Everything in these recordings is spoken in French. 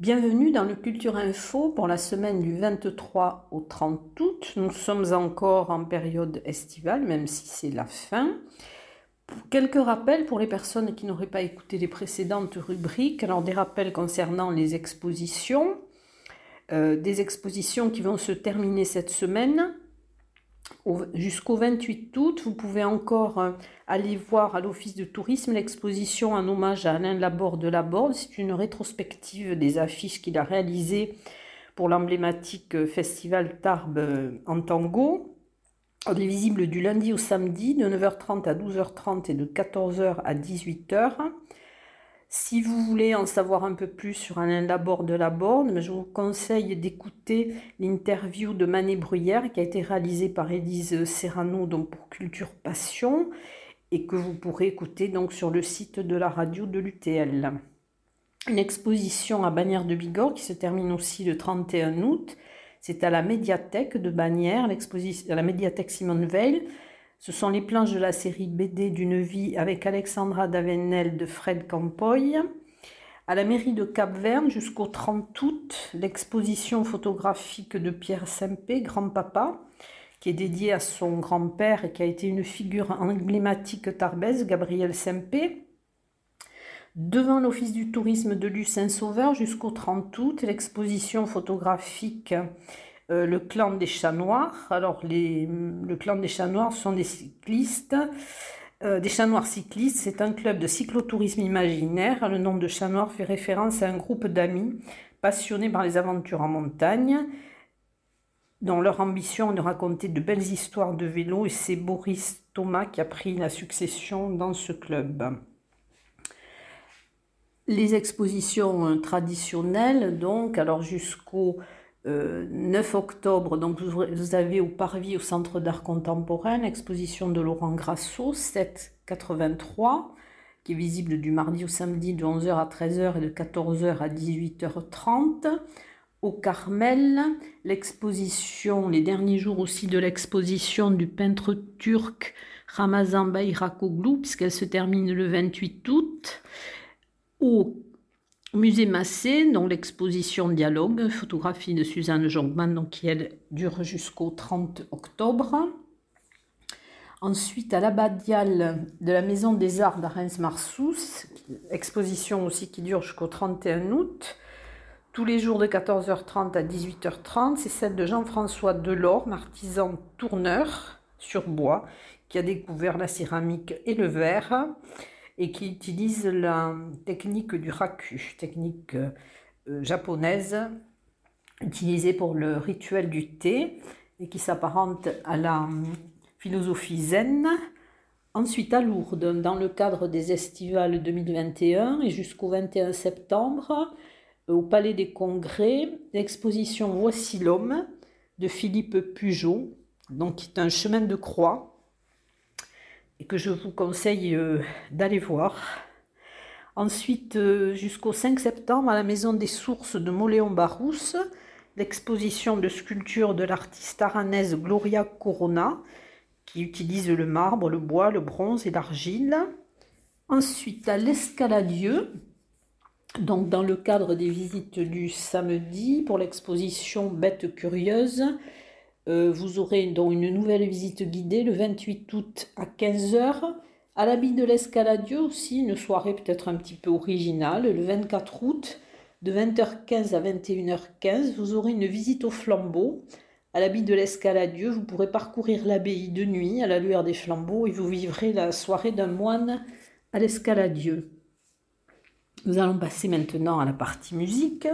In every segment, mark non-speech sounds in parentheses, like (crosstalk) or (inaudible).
Bienvenue dans le Culture Info pour la semaine du 23 au 30 août. Nous sommes encore en période estivale, même si c'est la fin. Quelques rappels pour les personnes qui n'auraient pas écouté les précédentes rubriques. Alors des rappels concernant les expositions. Euh, des expositions qui vont se terminer cette semaine. Jusqu'au 28 août, vous pouvez encore euh, aller voir à l'Office de tourisme l'exposition en hommage à Alain Laborde de Laborde. C'est une rétrospective des affiches qu'il a réalisées pour l'emblématique euh, festival Tarbes en tango. Elle est visible du lundi au samedi de 9h30 à 12h30 et de 14h à 18h. Si vous voulez en savoir un peu plus sur Alain Laborde de Laborde, je vous conseille d'écouter l'interview de Manet Bruyère qui a été réalisée par Élise Serrano donc pour Culture Passion et que vous pourrez écouter donc sur le site de la radio de l'UTL. Une exposition à Bagnères de Bigorre qui se termine aussi le 31 août c'est à la médiathèque de Bagnères, à la médiathèque Simone Veil. Ce sont les planches de la série BD d'une vie avec Alexandra Davenel de Fred Campoy. À la mairie de Cap-Verne jusqu'au 30 août, l'exposition photographique de Pierre Sempé, grand-papa, qui est dédiée à son grand-père et qui a été une figure emblématique tarbaise, Gabriel Sempé devant l'Office du tourisme de Lucin-Sauveur jusqu'au 30 août, l'exposition photographique euh, Le clan des chats noirs. Alors, les, le clan des chats noirs sont des cyclistes. Euh, des chats noirs cyclistes, c'est un club de cyclotourisme imaginaire. Le nom de chats noirs fait référence à un groupe d'amis passionnés par les aventures en montagne, dont leur ambition est de raconter de belles histoires de vélo. Et c'est Boris Thomas qui a pris la succession dans ce club les expositions euh, traditionnelles, donc, alors jusqu'au 9 euh, octobre, donc vous avez au Parvis, au Centre d'art contemporain, l'exposition de Laurent Grasso, 783, qui est visible du mardi au samedi de 11h à 13h et de 14h à 18h30. Au Carmel, l'exposition, les derniers jours aussi de l'exposition du peintre turc Ramazan Bayrakoglu, puisqu'elle se termine le 28 août au musée Massé, dont l'exposition Dialogue, photographie de Suzanne Jongman, donc qui elle dure jusqu'au 30 octobre. Ensuite, à l'abbatiale de la Maison des Arts d'Arens-Marsous, exposition aussi qui dure jusqu'au 31 août, tous les jours de 14h30 à 18h30. C'est celle de Jean-François Delorme, artisan tourneur sur bois, qui a découvert la céramique et le verre et qui utilise la technique du raku, technique euh, japonaise utilisée pour le rituel du thé et qui s'apparente à la philosophie zen. Ensuite à Lourdes, dans le cadre des estivales 2021 et jusqu'au 21 septembre, au Palais des Congrès, l'exposition Voici l'homme de Philippe Pugeot, donc qui est un chemin de croix et que je vous conseille euh, d'aller voir. Ensuite, euh, jusqu'au 5 septembre, à la Maison des Sources de Moléon-Barousse, l'exposition de sculpture de l'artiste aranaise Gloria Corona, qui utilise le marbre, le bois, le bronze et l'argile. Ensuite, à l'Escaladieu, donc dans le cadre des visites du samedi, pour l'exposition Bêtes curieuses, euh, vous aurez donc une nouvelle visite guidée le 28 août à 15h. À l'habit de l'escaladieu aussi, une soirée peut-être un petit peu originale. Le 24 août, de 20h15 à 21h15, vous aurez une visite au flambeau. À l'habit de l'escaladieu, vous pourrez parcourir l'abbaye de nuit à la lueur des flambeaux et vous vivrez la soirée d'un moine à l'escaladieu. Nous allons passer maintenant à la partie musique.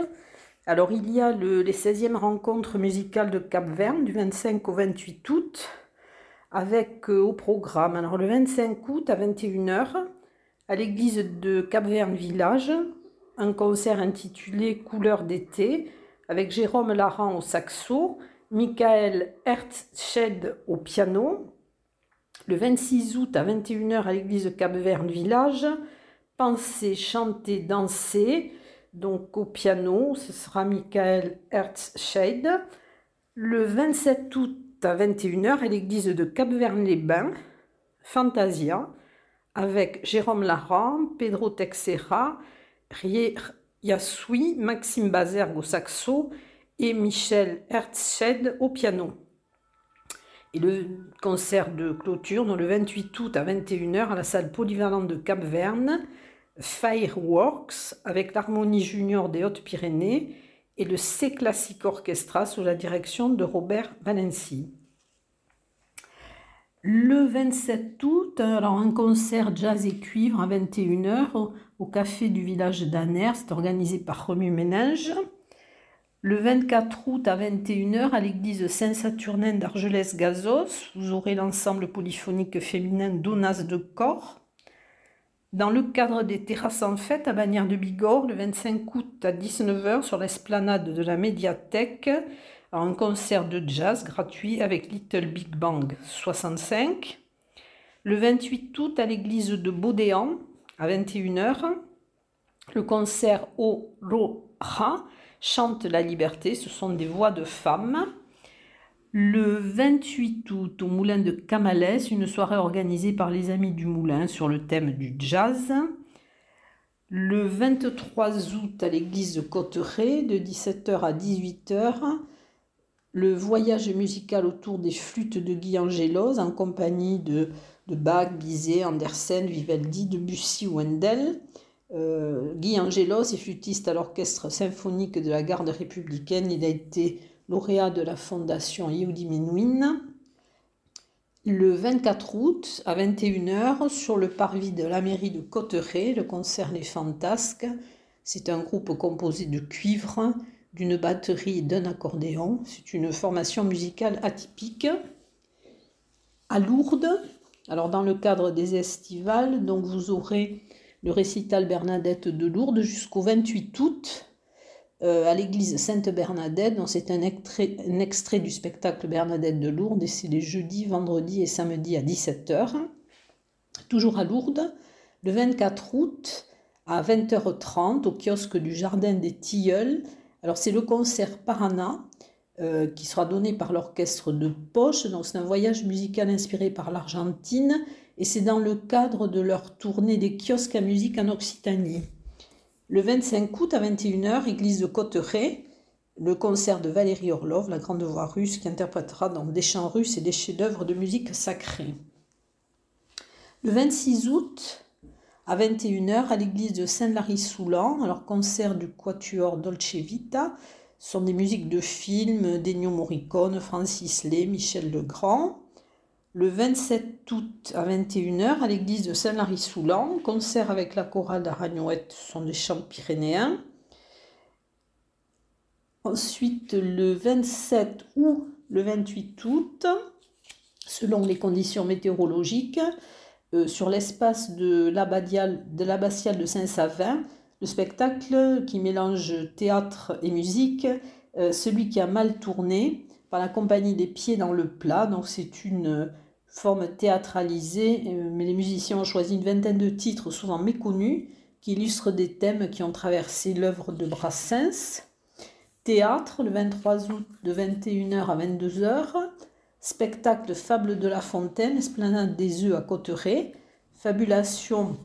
Alors, il y a les 16e rencontres musicales de Cap-Verne du 25 au 28 août, avec euh, au programme, alors le 25 août à 21h, à l'église de Cap-Verne Village, un concert intitulé Couleurs d'été, avec Jérôme Laran au saxo, Michael Herzsched au piano. Le 26 août à 21h à l'église de Cap-Verne Village, Penser, chanter, danser, donc au piano, ce sera Michael Herzscheid. Le 27 août à 21h à l'église de Cap-Verne-les-Bains, Fantasia, avec Jérôme Laran, Pedro Texera, Rie Yasui, Maxime Bazergue au saxo et Michel Herzsched au piano. Et le concert de clôture, le 28 août à 21h à la salle polyvalente de Cap-Verne, Fireworks avec l'Harmonie Junior des Hautes-Pyrénées et le C Classic Orchestra sous la direction de Robert Valenci. Le 27 août, alors un concert jazz et cuivre à 21h au, café du village d'Aner, c'est organisé par Remue Ménage. Le 24 août à 21h à l'église Saint-Saturnin d'Argelès-Gazos, vous aurez l'ensemble polyphonique féminin Donas de Corps. Dans le cadre des terrasses en fête à Bagnères de Bigorre, le 25 août à 19h sur l'esplanade de la médiathèque, un concert de jazz gratuit avec Little Big Bang 65. Le 28 août à l'église de Baudéan à 21h, le concert au Roha chante la liberté, ce sont des voix de femmes. Le 28 août au Moulin de Camalès, une soirée organisée par les Amis du Moulin sur le thème du jazz. Le 23 août à l'église de Cotteret, de 17h à 18h, le voyage musical autour des flûtes de Guy Angelos en compagnie de, de Bach, Bizet, Andersen, Vivaldi, Debussy ou Wendell. Euh, Guy Angelos est flûtiste à l'orchestre symphonique de la garde républicaine. Il a été lauréat de la fondation Yehudi Menuhin. Le 24 août à 21h, sur le parvis de la mairie de Cotteret, le concert Les Fantasques. C'est un groupe composé de cuivre, d'une batterie et d'un accordéon. C'est une formation musicale atypique. À Lourdes, alors dans le cadre des estivales, donc vous aurez le récital Bernadette de Lourdes jusqu'au 28 août à l'église Sainte-Bernadette. C'est un extrait, un extrait du spectacle Bernadette de Lourdes et c'est les jeudis, vendredis et samedis à 17h. Toujours à Lourdes, le 24 août à 20h30 au kiosque du Jardin des Tilleuls alors c'est le concert Parana euh, qui sera donné par l'orchestre de Poche. Donc c'est un voyage musical inspiré par l'Argentine et c'est dans le cadre de leur tournée des kiosques à musique en Occitanie. Le 25 août à 21h, église de Cotteret, le concert de Valérie Orlov, la grande voix russe, qui interprétera des chants russes et des chefs-d'œuvre de musique sacrée. Le 26 août, à 21h à l'église de Saint-Lary-Soulan, alors concert du Quatuor Dolce Vita, sont des musiques de films d'Ennio Morricone, Francis Lay, Michel Legrand. Le 27 août à 21h à l'église de Saint-Lary-Soulan, concert avec la chorale d'Aragnouette, ce sont des chants pyrénéens. Ensuite, le 27 ou le 28 août, selon les conditions météorologiques, euh, sur l'espace de l'abbatiale de, Saint-Savin, le spectacle qui mélange théâtre et musique, euh, celui qui a mal tourné, par la compagnie des pieds dans le plat. Donc c'est une forme théâtralisée, euh, mais les musiciens ont choisi une vingtaine de titres souvent méconnus qui illustrent des thèmes qui ont traversé l'œuvre de Brassens. Théâtre, le 23 août de 21h à 22h spectacle Fable de la Fontaine, esplanade des œufs à Cotteret, fabulation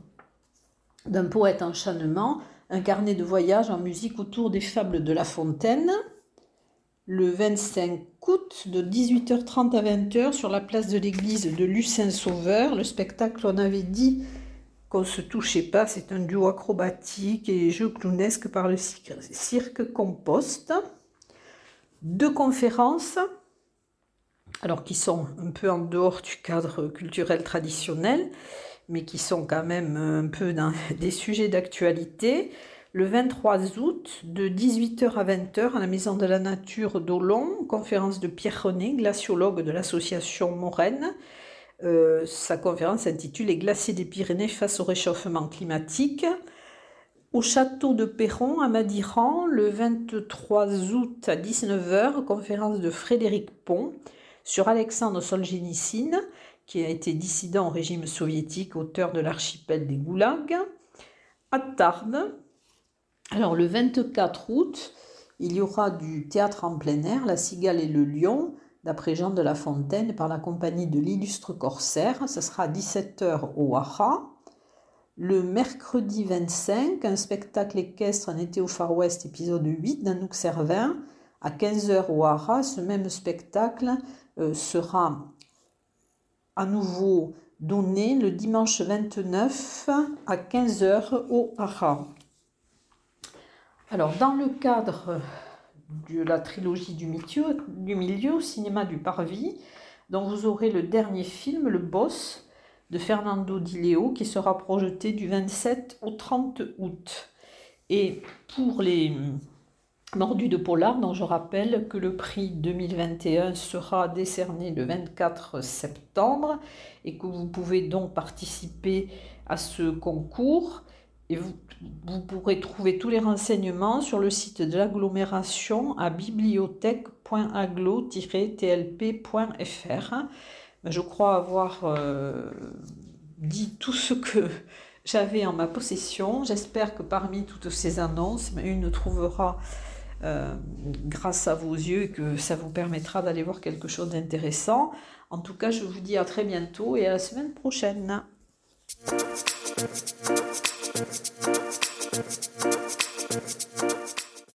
d'un poète en chanement, un carnet de voyage en musique autour des fables de la Fontaine. Le 25 août, de 18h30 à 20h, sur la place de l'église de Lucin Sauveur, le spectacle, on avait dit qu'on ne se touchait pas, c'est un duo acrobatique et jeu clownesque par le cirque Compost. Deux conférences alors qui sont un peu en dehors du cadre culturel traditionnel, mais qui sont quand même un peu dans (laughs) des sujets d'actualité. Le 23 août, de 18h à 20h, à la Maison de la Nature d'Olon, conférence de Pierre René, glaciologue de l'association Moraine. Euh, sa conférence s'intitule Les glaciers des Pyrénées face au réchauffement climatique. Au château de Perron, à Madiran, le 23 août à 19h, conférence de Frédéric Pont sur Alexandre Solzhenitsyn, qui a été dissident au régime soviétique, auteur de l'archipel des Goulags. À Tarbes, alors le 24 août, il y aura du théâtre en plein air, La Cigale et le Lion, d'après Jean de La Fontaine, par la compagnie de l'illustre corsaire. Ce sera à 17h au Waha. Le mercredi 25, un spectacle équestre Un été au Far West, épisode 8 d'Anouk Servin. À 15h au Hara, ce même spectacle euh, sera à nouveau donné le dimanche 29 à 15h au Hara. Alors, dans le cadre de la trilogie du milieu, du cinéma du Parvis, donc vous aurez le dernier film, Le Boss, de Fernando Di Leo, qui sera projeté du 27 au 30 août. Et pour les Mordus de Polar, dont je rappelle que le prix 2021 sera décerné le 24 septembre et que vous pouvez donc participer à ce concours. Et vous, pourrez trouver tous les renseignements sur le site de l'agglomération à bibliothèque.aglo-tlp.fr. Je crois avoir euh, dit tout ce que (laughs) j'avais en ma possession. J'espère que parmi toutes ces annonces, une trouvera euh, grâce à vos yeux et que ça vous permettra d'aller voir quelque chose d'intéressant. En tout cas, je vous dis à très bientôt et à la semaine prochaine. thank you